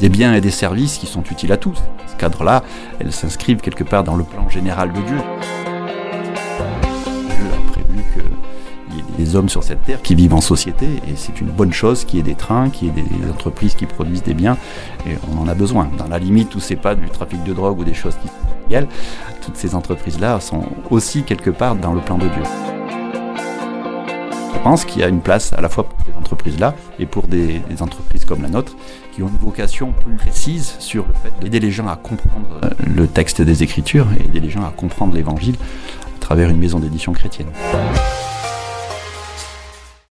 des biens et des services qui sont utiles à tous. Ce cadre-là, elles s'inscrivent quelque part dans le plan général de Dieu. Dieu a prévu qu'il y ait des hommes sur cette terre qui vivent en société, et c'est une bonne chose qu'il y ait des trains, qu'il y ait des entreprises qui produisent des biens, et on en a besoin. Dans la limite où c'est pas du trafic de drogue ou des choses qui sont toutes ces entreprises-là sont aussi quelque part dans le plan de Dieu. Je pense qu'il y a une place à la fois pour ces entreprises-là et pour des, des, entreprises comme la nôtre qui ont une vocation plus précise sur le fait d'aider les gens à comprendre le texte des Écritures et aider les gens à comprendre l'Évangile à travers une maison d'édition chrétienne.